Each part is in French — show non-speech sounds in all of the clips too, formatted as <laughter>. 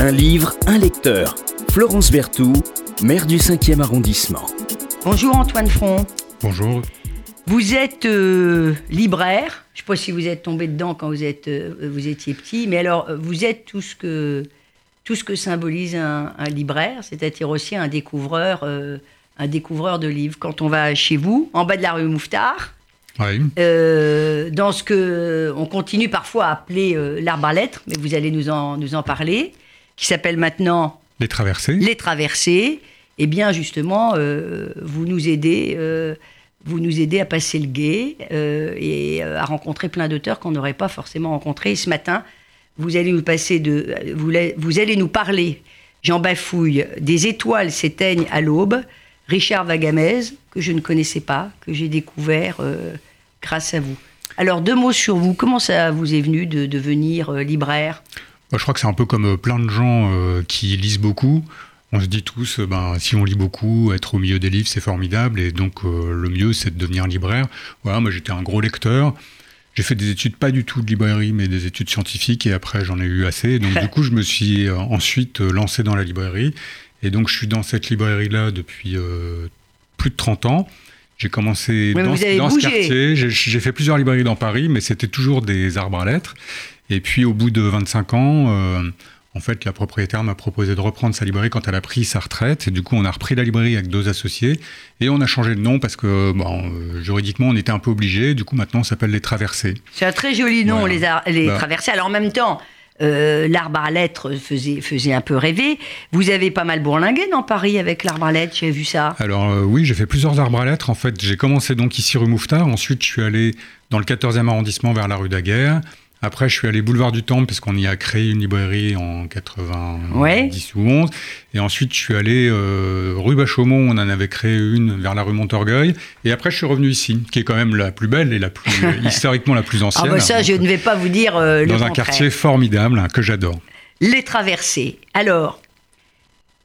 Un livre, un lecteur. Florence Berthoud, maire du 5e arrondissement. Bonjour Antoine Front. Bonjour. Vous êtes euh, libraire. Je ne sais pas si vous êtes tombé dedans quand vous, êtes, euh, vous étiez petit, mais alors vous êtes tout ce que, tout ce que symbolise un, libraire, c'est-à-dire aussi un découvreur, euh, un découvreur de livres. Quand on va chez vous, en bas de la rue Mouffetard, dans ce que on continue parfois à appeler l'arbre à lettres, mais vous allez nous en, nous en parler, qui s'appelle maintenant les traversées. Les traversées. Eh bien, justement, vous nous aidez vous nous aidez à passer le guet euh, et euh, à rencontrer plein d'auteurs qu'on n'aurait pas forcément rencontrés. ce matin, vous allez nous passer de, vous, vous allez nous parler, Jean Bafouille, des étoiles s'éteignent à l'aube, Richard Vagamez, que je ne connaissais pas, que j'ai découvert euh, grâce à vous. Alors deux mots sur vous. Comment ça vous est venu de devenir libraire? Je crois que c'est un peu comme plein de gens qui lisent beaucoup on se dit tous, euh, ben, si on lit beaucoup, être au milieu des livres, c'est formidable, et donc euh, le mieux, c'est de devenir libraire. Voilà, moi j'étais un gros lecteur. J'ai fait des études pas du tout de librairie, mais des études scientifiques, et après j'en ai eu assez. Donc <laughs> du coup, je me suis euh, ensuite lancé dans la librairie, et donc je suis dans cette librairie-là depuis plus de 30 ans. J'ai commencé dans, ce quartier. J'ai fait plusieurs librairies dans Paris, mais c'était toujours des arbres à lettres. Et puis au bout de 25 ans, en fait, la propriétaire m'a proposé de reprendre sa librairie quand elle a pris sa retraite. Et du coup, on a repris la librairie avec deux associés. Et on a changé de nom parce que, bon, euh, juridiquement, on était un peu obligé. Du coup, maintenant, on s'appelle Les Traversées. C'est un très joli nom, Les, les bah. Traversées. Alors, en même temps, euh, l'arbre à lettres faisait, faisait un peu rêver. Vous avez pas mal bourlingué dans Paris avec l'arbre à lettres, j'ai vu ça. Alors euh, oui, j'ai fait plusieurs arbres à lettres. En fait, j'ai commencé donc ici rue Mouffetard. Ensuite, je suis allé dans le 14e arrondissement vers la rue Daguerre. Après, je suis allé boulevard du Temple parce qu'on y a créé une librairie en 90 ou 11. Et ensuite, je suis allé euh, rue Bachaumont, on en avait créé une vers la rue Montorgueil. Et après, je suis revenu ici, qui est quand même la plus belle et la plus <laughs> historiquement la plus ancienne. Ah bah ça, je ne vais pas vous dire euh, Dans un quartier formidable hein, que j'adore. Les traversées. Alors,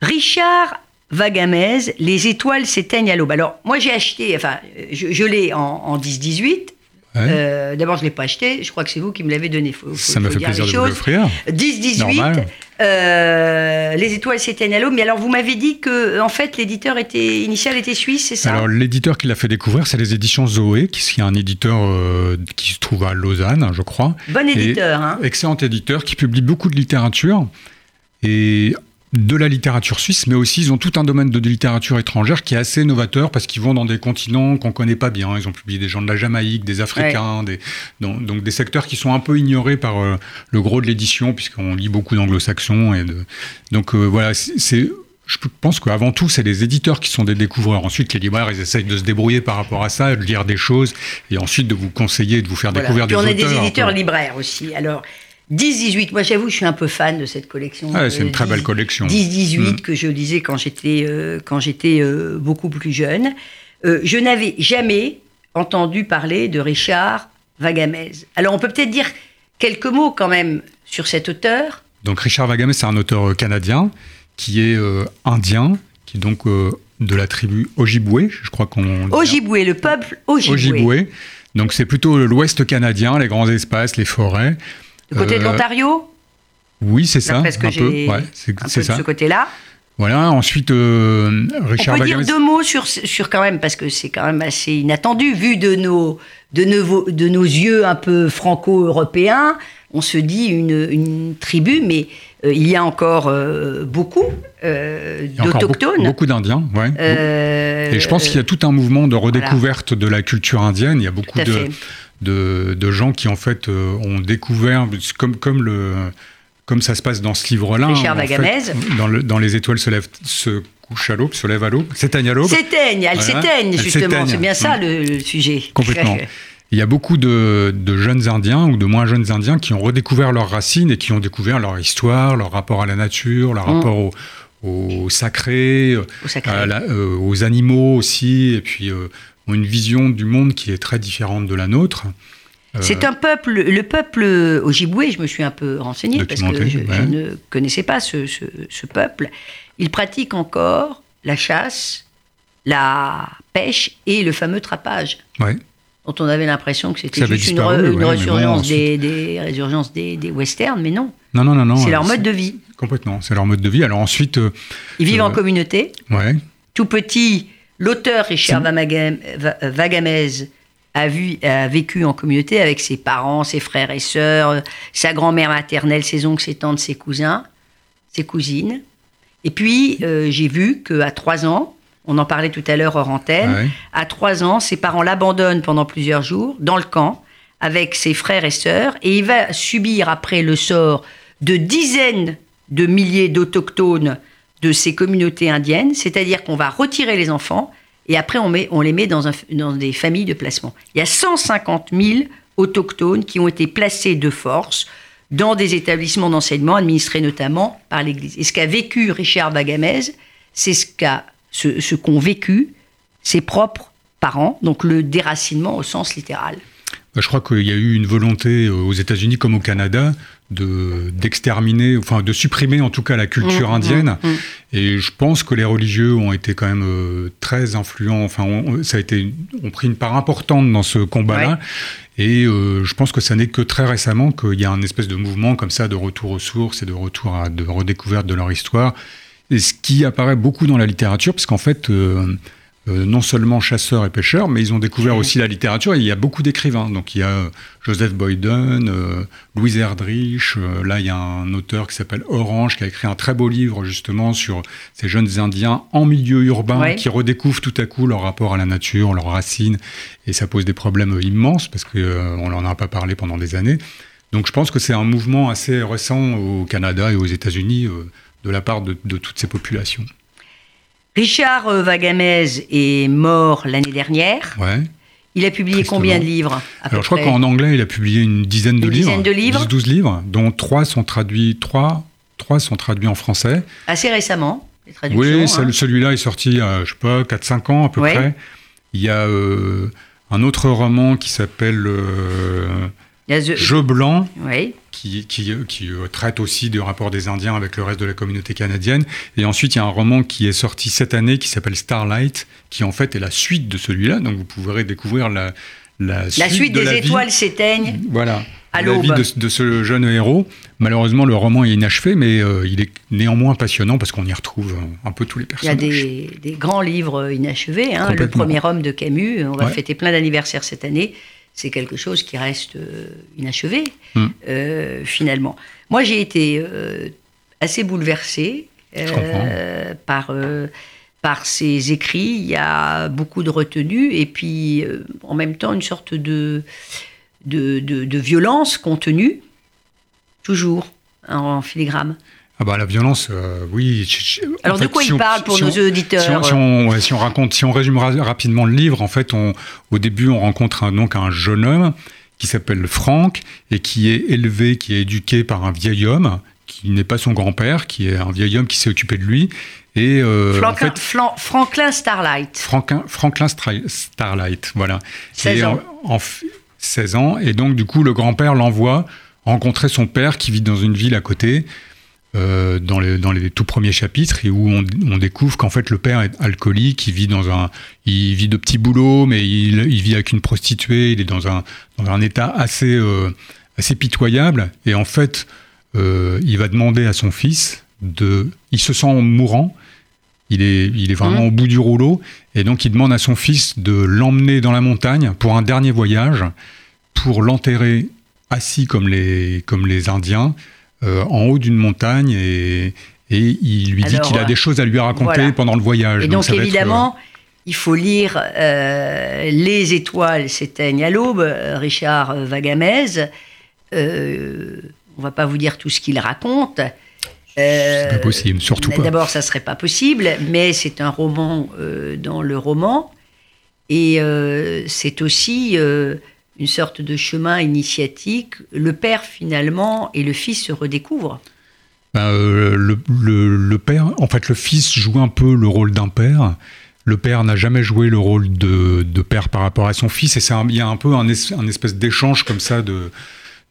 Richard Vagamez, Les étoiles s'éteignent à l'aube. Alors, moi, j'ai acheté, enfin, je, l'ai en, en 10-18. Euh, d'abord, je ne l'ai pas acheté. Je crois que c'est vous qui me l'avez donné. ça m'a fait plaisir de vous l'offrir. 10-18. Euh, les étoiles s'éteignent à l'aube. Mais alors, vous m'avez dit que, en fait, l'éditeur était, initial était suisse, c'est ça? Alors, l'éditeur qui l'a fait découvrir, c'est les éditions Zoé, qui est un éditeur euh, qui se trouve à Lausanne, je crois. Bon éditeur. Hein. Excellent éditeur qui publie beaucoup de littérature. Et de la littérature suisse, mais aussi ils ont tout un domaine de littérature étrangère qui est assez novateur parce qu'ils vont dans des continents qu'on connaît pas bien. Ils ont publié des gens de la Jamaïque, des Africains, des, donc, des secteurs qui sont un peu ignorés par euh, le gros de l'édition puisqu'on lit beaucoup d'anglo-saxons et de, donc euh, voilà, c'est je pense qu'avant tout, c'est les éditeurs qui sont des découvreurs. Ensuite, les libraires, ils essayent de se débrouiller par rapport à ça, de lire des choses, et ensuite de vous conseiller, de vous faire découvrir des auteurs. On est des éditeurs libraires aussi. Alors, 10-18, moi j'avoue, je suis un peu fan de cette collection. Ah, c'est une très belle collection. 10-18 mm. que je lisais quand j'étais euh, quand j'étais euh, beaucoup plus jeune. Euh, je n'avais jamais entendu parler de Richard Vagamez. Alors on peut peut-être dire quelques mots quand même sur cet auteur. Donc Richard Vagamez, c'est un auteur canadien qui est indien, qui est donc de la tribu Ojibwe, je crois qu'on. Ojibwe, le peuple Ojibwe. Ojibwe. Donc c'est plutôt l'Ouest canadien, les grands espaces, les forêts. Du côté de euh, l'Ontario Oui, c'est ça. Parce que j'ai ouais, c'est ça. ce côté-là. Voilà, ensuite, euh, Richard On peut dire deux mots sur, sur quand même, parce que c'est quand même assez inattendu, vu de nos, de nos, de nos yeux un peu franco-européens, on se dit une, une tribu, mais euh, il y a encore beaucoup d'autochtones. Beaucoup, d'Indiens, oui. Et je pense qu'il y a tout un mouvement de redécouverte de la culture indienne. Il y a beaucoup de, de, gens qui en fait euh, ont découvert, comme, comme, le, comme ça se passe dans ce livre-là, dans, le, dans Les étoiles se lèvent, se couchent à l'aube, se lèvent à l'aube, s'éteignent à l'aube. S'éteignent, elles s'éteignent justement, c'est bien ça le, sujet. Complètement. Il y a beaucoup de, jeunes Indiens ou de moins jeunes Indiens qui ont redécouvert leurs racines et qui ont découvert leur histoire, leur rapport à la nature, leur mm. rapport au, sacré, euh, aux animaux aussi, et puis euh, une vision du monde qui est très différente de la nôtre. Euh, c'est un peuple, le peuple Ojibwe, je me suis un peu renseigné parce que je, ne connaissais pas ce, peuple. Il pratique encore la chasse, la pêche et le fameux trapage. Ouais. Dont on avait l'impression que c'était juste une, résurgence, des, des, résurgence des, des, westerns, mais non. Non, non, non, non. C'est leur mode de vie. Complètement, c'est leur mode de vie. Alors ensuite. euh, Ils vivent Euh, en communauté. ouais. Tout petit, l'auteur Richard Vagamez a, vu, a vécu en communauté avec ses parents, ses frères et sœurs, sa grand-mère maternelle, ses oncles, ses tantes, ses cousins, ses cousines. Et puis, euh, j'ai vu qu'à trois ans, on en parlait tout à l'heure hors antenne, Ouais. à trois ans, ses parents l'abandonnent pendant plusieurs jours dans le camp avec ses frères et sœurs et il va subir après le sort de dizaines de milliers d'autochtones de ces communautés indiennes, c'est-à-dire qu'on va retirer les enfants et après on, les met dans, des familles de placement. Il y a 150 000 autochtones qui ont été placés de force dans des établissements d'enseignement administrés notamment par l'Église. Et ce qu'a vécu Richard Bagamez, c'est ce qu'ont vécu ses propres parents, donc le déracinement au sens littéral. Bah, Je crois qu'il y a eu une volonté euh, aux États-Unis comme au Canada de d'exterminer, enfin de supprimer en tout cas la culture Mmh, indienne. mmh, mmh. Et je pense que les religieux ont été quand même euh, très influents. Enfin, on- ça a été, ont pris une part importante dans ce combat-là. Et euh, je pense que ça n'est que très récemment qu'il y a un espèce de mouvement comme ça de retour aux sources et de retour à de redécouverte de leur histoire. Et ce qui apparaît beaucoup dans la littérature, parce qu'en fait, euh, euh, non seulement chasseurs et pêcheurs, mais ils ont découvert aussi la littérature. Et il y a beaucoup d'écrivains. Donc il y a euh, Joseph Boyden, euh, Louise Erdrich. euh, là, il y a un auteur qui s'appelle Orange qui a écrit un très beau livre justement sur ces jeunes Indiens en milieu urbain Ouais. qui redécouvrent tout à coup leur rapport à la nature, leurs racines. Et ça pose des problèmes immenses parce qu'on n'en a pas parlé pendant des années. Donc je pense que c'est un mouvement assez récent au Canada et aux États-Unis euh, de la part de, de toutes ces populations. Richard euh, Vagamez est mort l'année dernière. Ouais. Il a publié Tristement. combien de livres Alors je crois qu'en anglais, il a publié une dizaine de Une livres. dizaine de livres 10-12 livres, dont trois sont traduits, trois, trois sont traduits en français. Assez récemment, les traductions. Oui, hein. celui-là est sorti, a, je sais pas, 4-5 ans à peu Ouais. près. Il y a euh, un autre roman qui s'appelle euh, The- Jeu blanc, Oui. qui, qui, qui, euh, traite aussi du rapport des Indiens avec le reste de la communauté canadienne. Et ensuite, il y a un roman qui est sorti cette année qui s'appelle Starlight, qui en fait est la suite de celui-là. Donc vous pourrez découvrir la, la, La suite de des la étoiles s'éteignent. Voilà. À la l'aube. vie de, de ce jeune héros. Malheureusement, le roman est inachevé, mais euh, il est néanmoins passionnant parce qu'on y retrouve euh, un peu tous les Il y a personnages. des, des grands livres inachevés. hein. Le premier homme de Camus, on va Ouais. fêter plein d'anniversaires cette année. C'est quelque chose qui reste euh, inachevé, Mm. euh, finalement. Moi, j'ai été euh, assez bouleversée euh, par, par ces écrits. Il y a beaucoup de retenue et puis en même temps une sorte de, de, de- de violence contenue, toujours en filigrane. Ah bah la violence, euh, oui. en Alors, de fait, quoi si il on- parle pour si nos on- auditeurs Si on, si on- ouais, si on raconte, si on résume ra- rapidement le livre, en fait, on, au début, on rencontre un, donc un jeune homme qui s'appelle Franck et qui est élevé, qui est éduqué par un vieil homme qui n'est pas son grand-père, qui est un vieil homme qui s'est occupé de lui. Et euh, en Franklin, fait, Flan- Franklin Starlight. Franklin, Franklin Starlight, voilà. 16 Et ans. En, en f- 16 ans. Et donc, du coup, le grand-père l'envoie rencontrer son père qui vit dans une ville à côté, euh, dans, les, dans les tout premiers chapitres, et où on, on découvre qu'en fait, le père est alcoolique, il vit dans un. Il vit de petits boulots, mais il, il vit avec une prostituée, il est dans un, dans un état assez, euh, assez pitoyable. Et en fait, euh, il va demander à son fils de. Il se sent mourant. Il est, il est vraiment Mhm. au bout du rouleau. Et donc, il demande à son fils de l'emmener dans la montagne pour un dernier voyage, pour l'enterrer assis comme les, comme les Indiens, euh, en haut d'une montagne. Et, et il lui dit qu'il a des choses à lui raconter voilà. pendant le voyage. Et donc, être, évidemment, il faut lire euh, Les étoiles s'éteignent à l'aube, euh, Richard Vagamez. Euh, on va pas vous dire tout ce qu'il raconte. Euh, C'est pas possible, surtout pas. D'abord, ça serait pas possible, mais c'est un roman euh, dans le roman. Et euh, c'est aussi euh, une sorte de chemin initiatique. Le père, finalement, et le fils se redécouvrent. Ben, euh, le, le- père, en fait, le fils joue un peu le rôle d'un père. Le père n'a jamais joué le rôle de, de père par rapport à son fils, et il y a un peu un, es- un espèce d'échange comme ça de,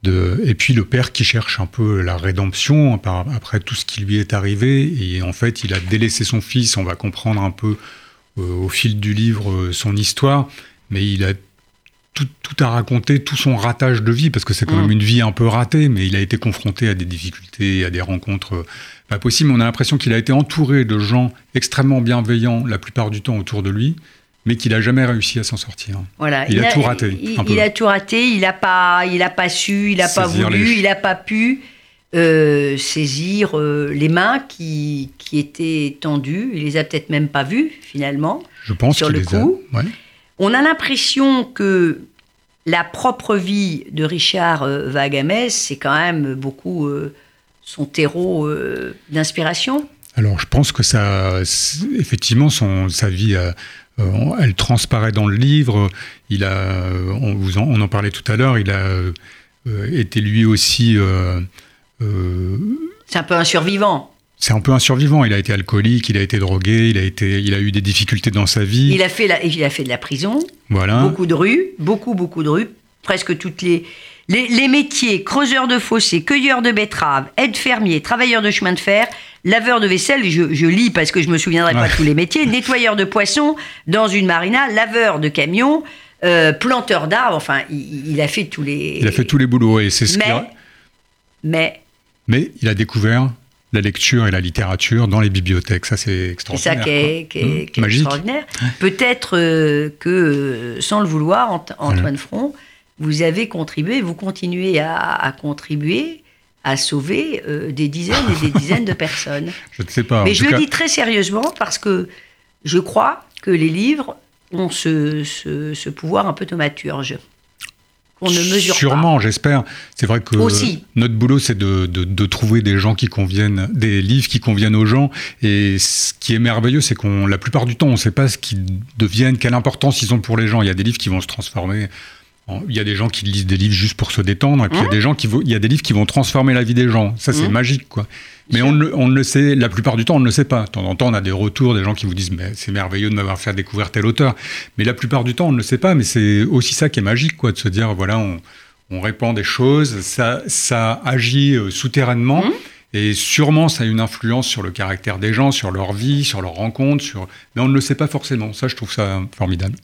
de, et puis le père qui cherche un peu la rédemption après tout ce qui lui est arrivé, et en fait, il a délaissé son fils. On va comprendre un peu euh, au fil du livre euh, son histoire, mais il a tout, tout, a raconté, tout son ratage de vie, parce que c'est quand Mm. même une vie un peu ratée, mais il a été confronté à des difficultés, à des rencontres euh, pas possibles. On a l'impression qu'il a été entouré de gens extrêmement bienveillants la plupart du temps autour de lui, mais qu'il a jamais réussi à s'en sortir. Voilà. Il a tout raté, Il, a tout raté. Il n'a pas, il a pas su, il n'a pas voulu, il n'a pas pu euh, saisir euh, les mains qui, qui étaient tendues. Il les a peut-être même pas vues finalement. Je pense Sur le les coup. a. Ouais. On a l'impression que la propre vie de Richard euh, Vagamès, c'est quand même beaucoup euh, son terreau euh, d'inspiration. Alors, je pense que ça, effectivement, son, sa vie, euh, elle transparaît dans le livre. Il a, on, vous en, on en parlait tout à l'heure, il a été lui aussi. C'est un peu un survivant. C'est un peu un survivant. Il a été alcoolique, il a été drogué, il a été, il a eu des difficultés dans sa vie. Il a fait, la, il a fait de la prison, voilà. beaucoup de rues, beaucoup, beaucoup de rues, presque toutes les, les, les métiers, creuseur de fossés, cueilleur de betteraves, aide fermier, travailleur de chemin de fer, laveur de vaisselle, je, je lis parce que je me souviendrai pas de tous les métiers, <laughs> nettoyeur de poissons dans une marina, laveur de camions, euh, planteur d'arbres, enfin, il, il a fait tous les... Il a fait tous les boulots et c'est ce Mais, a- mais mais il a découvert la lecture et la littérature dans les bibliothèques. Ça, c'est c'est ça extraordinaire. qui est, quoi. qui est- Mmh. qui est Magique. extraordinaire. Peut-être euh, que, euh, sans le vouloir, Ant- Antoine Front, vous avez contribué, vous continuez à, à contribuer à sauver euh, des dizaines et des <laughs> dizaines de personnes. Je ne sais pas. Mais je le cas- dis très sérieusement parce que je crois que les livres ont ce, ce- ce pouvoir un peu thaumaturge qu'on ne mesure Sûrement, j'espère. C'est vrai que Aussi. notre boulot, c'est de, de- de trouver des gens qui conviennent, des livres qui conviennent aux gens. Et ce qui est merveilleux, c'est qu'on, la plupart du temps, on ne sait pas ce qu'ils deviennent, quelle importance ils ont pour les gens. Il y a des livres qui vont se transformer. en- Il y a des gens qui lisent des livres juste pour se détendre, et puis il y a des gens qui il y a des livres qui vont transformer la vie des gens. Ça, c'est Mhm. magique, quoi. Mais on ne, on ne le sait, la plupart du temps, on ne le sait pas. De temps en temps, on a des retours, des gens qui vous disent, mais c'est merveilleux de m'avoir fait découvrir tel auteur. Mais la plupart du temps, on ne le sait pas. Mais c'est aussi ça qui est magique, quoi, de se dire, voilà, on, on répand des choses, ça, ça agit euh, souterrainement. Mhm. Et sûrement, ça a une influence sur le caractère des gens, sur leur vie, sur leurs rencontres, sur... mais on ne le sait pas forcément. Ça, je trouve ça formidable.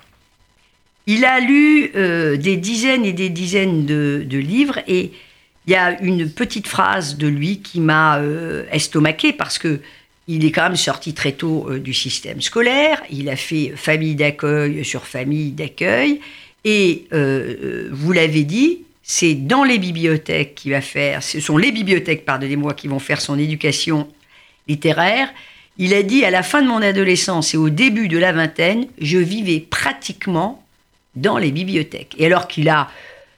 Il a lu euh, des dizaines et des dizaines de, de livres et il y a une petite phrase de lui qui m'a euh, estomaqué parce que il est quand même sorti très tôt euh, du système scolaire. Il a fait famille d'accueil sur famille d'accueil et euh, euh, vous l'avez dit, c'est dans les bibliothèques qu'il va faire. Ce sont les bibliothèques, pardonnez-moi, qui vont faire son éducation littéraire. Il a dit à la fin de mon adolescence et au début de la vingtaine, je vivais pratiquement dans les bibliothèques. Et alors qu'il a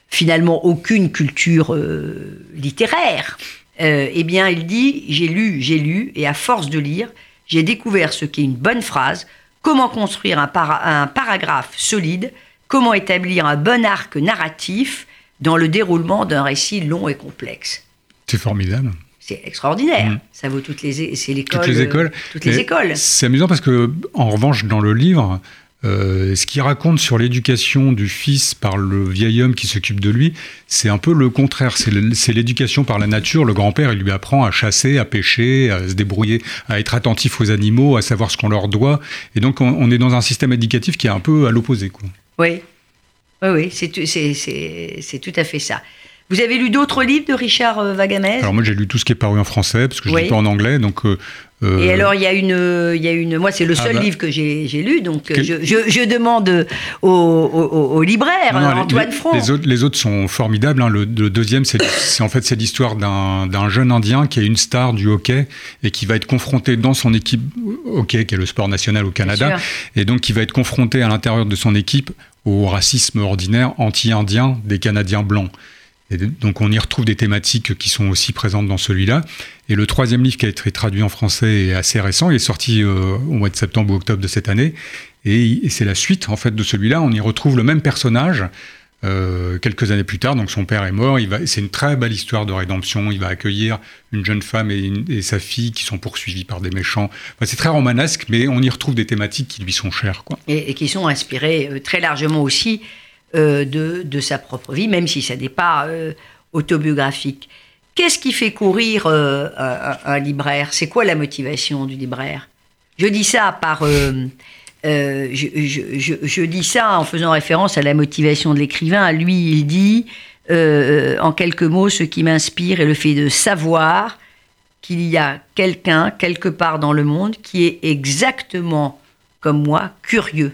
finalement aucune culture euh, littéraire, euh, eh bien, il dit j'ai lu, j'ai lu, et à force de lire, j'ai découvert ce qu'est une bonne phrase, comment construire un, para- un paragraphe solide, comment établir un bon arc narratif dans le déroulement d'un récit long et complexe. C'est formidable. C'est extraordinaire. Mm. Ça vaut toutes les, é- c'est l'école. Toutes les euh, écoles. toutes les écoles. C'est amusant parce que, en revanche, dans le livre, euh, ce qu'il raconte sur l'éducation du fils par le vieil homme qui s'occupe de lui, c'est un peu le contraire. C'est l'éducation par la nature. Le grand-père, il lui apprend à chasser, à pêcher, à se débrouiller, à être attentif aux animaux, à savoir ce qu'on leur doit. Et donc, on, on est dans un système éducatif qui est un peu à l'opposé. Oui, oui, oui, c'est tout- à fait ça. Vous avez lu d'autres livres de Richard euh, Vagamès Alors moi, j'ai lu tout ce qui est paru en français, parce que je ne Oui. lis pas en anglais. Donc, euh, euh, Et alors, il y a une, il y a une, moi, c'est le Ah seul bah. livre que j'ai lu, donc Que- je, je- je demande au, au- au libraire, Non, non, les- Antoine les, Front. Les autres, les autres sont formidables. hein. Le, le deuxième, c'est en fait c'est l'histoire d'un jeune Indien qui est une star du hockey et qui va être confronté dans son équipe hockey, qui est le sport national au Canada, et donc qui va être confronté à l'intérieur de son équipe au racisme ordinaire anti-indien des Canadiens blancs. Et donc on y retrouve des thématiques qui sont aussi présentes dans celui-là. Et le troisième livre qui a été traduit en français est assez récent, il est sorti euh, au mois de septembre ou octobre de cette année. Et, c'est la suite en fait de celui-là. On y retrouve le même personnage euh, quelques années plus tard. Donc son père est mort. C'est une très belle histoire de rédemption. Il va accueillir une jeune femme et, sa fille qui sont poursuivis par des méchants. C'est très romanesque, mais on y retrouve des thématiques qui lui sont chères. Quoi. et, qui sont inspirés euh, très largement aussi euh, de, de sa propre vie, même si ça n'est pas euh, autobiographique. Qu'est-ce qui fait courir euh, un, libraire? C'est quoi la motivation du libraire? Je dis ça par, je, je, dis ça en faisant référence à la motivation de l'écrivain. Lui, il dit, en quelques mots, ce qui m'inspire est le fait de savoir qu'il y a quelqu'un, quelque part dans le monde, qui est exactement comme moi, curieux,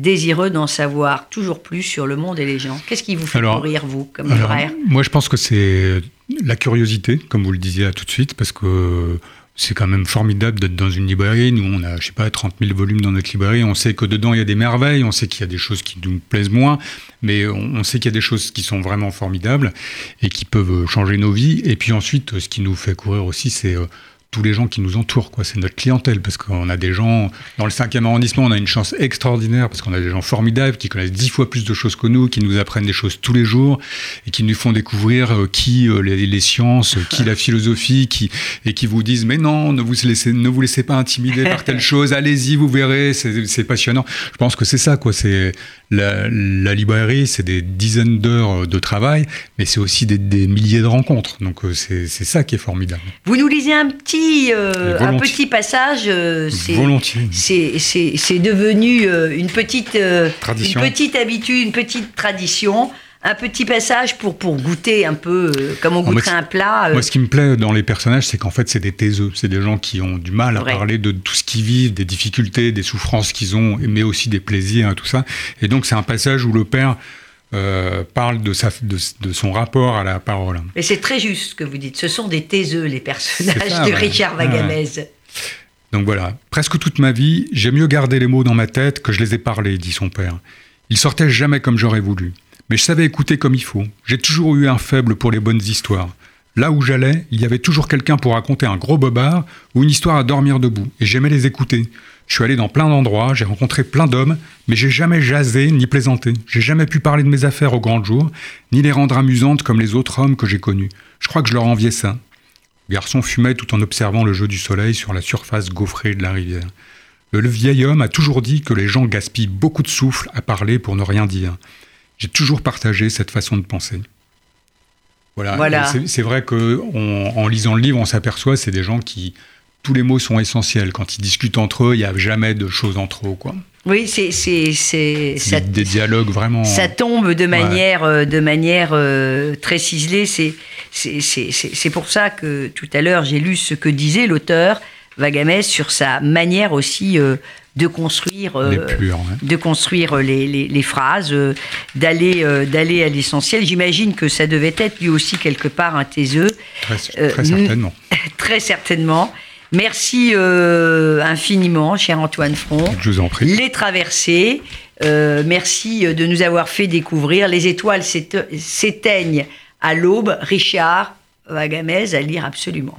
désireux d'en savoir toujours plus sur le monde et les gens. Qu'est-ce qui vous fait courir, vous, comme frère Moi, je pense que c'est la curiosité, comme vous le disiez tout de suite, parce que c'est quand même formidable d'être dans une librairie. Nous, on a, je sais pas, 30 000 volumes dans notre librairie. On sait que dedans, il y a des merveilles. On sait qu'il y a des choses qui nous plaisent moins. Mais on, sait qu'il y a des choses qui sont vraiment formidables et qui peuvent changer nos vies. Et puis ensuite, ce qui nous fait courir aussi, c'est euh, tous les gens qui nous entourent, quoi. C'est notre clientèle, parce qu'on a des gens dans le 5e arrondissement, on a une chance extraordinaire parce qu'on a des gens formidables qui connaissent dix fois plus de choses que nous, qui nous apprennent des choses tous les jours et qui nous font découvrir euh, qui euh, les, sciences, qui <laughs> la philosophie, qui et qui vous disent mais non, ne vous laissez, ne vous laissez pas intimider par telle <laughs> chose, allez-y, vous verrez, c'est passionnant. Je pense que c'est ça, quoi. C'est la, librairie, c'est des dizaines d'heures de travail, mais c'est aussi des, des, milliers de rencontres. Donc euh, c'est ça qui est formidable. Vous nous lisez un petit euh, un petit passage. Euh, c'est devenu euh, une, petite, une petite habitude, une petite tradition un petit passage pour, pour goûter un peu comme on goûterait un plat. Moi, ce qui me plaît dans les personnages, c'est qu'en fait, c'est des taiseux. C'est des gens qui ont du mal à parler de tout ce qu'ils vivent, des difficultés, des souffrances qu'ils ont, mais aussi des plaisirs, et tout ça. Et donc, c'est un passage où le père euh, parle de, sa, de, son rapport à la parole. Et c'est très juste ce que vous dites. Ce sont des taiseux, les personnages de Richard Vagamez. Donc voilà, presque toute ma vie, j'ai mieux gardé les mots dans ma tête que je les ai parlés, dit son père. Ils sortaient jamais comme j'aurais voulu. Mais je savais écouter comme il faut. J'ai toujours eu un faible pour les bonnes histoires. Là où j'allais, il y avait toujours quelqu'un pour raconter un gros bobard ou une histoire à dormir debout, et j'aimais les écouter. Je suis allé dans plein d'endroits, j'ai rencontré plein d'hommes, mais j'ai jamais jasé ni plaisanté. J'ai jamais pu parler de mes affaires au grand jour, ni les rendre amusantes comme les autres hommes que j'ai connus. Je crois que je leur enviais ça. Le garçon fumait tout en observant le jeu du soleil sur la surface gaufrée de la rivière. Le vieil homme a toujours dit que les gens gaspillent beaucoup de souffle à parler pour ne rien dire. J'ai toujours partagé cette façon de penser. Voilà. C'est vrai que en lisant le livre, on s'aperçoit c'est des gens qui tous les mots sont essentiels. Quand ils discutent entre eux, il n'y a jamais de choses entre eux. Quoi. Oui, c'est c'est des dialogues vraiment. Ça tombe de manière euh, de manière euh, très ciselée. C'est c'est pour ça que tout à l'heure j'ai lu ce que disait l'auteur Vagamès sur sa manière aussi euh, de construire les de construire les, les, les phrases, d'aller d'aller à l'essentiel. J'imagine que ça devait être lui aussi quelque part un taiseux. Très, très certainement. <laughs> très certainement. Merci euh, infiniment, cher Antoine Front. Je vous en prie. Les traversées. Euh, merci de nous avoir fait découvrir. Les étoiles s'éteignent à l'aube. Richard Vagamez à lire absolument.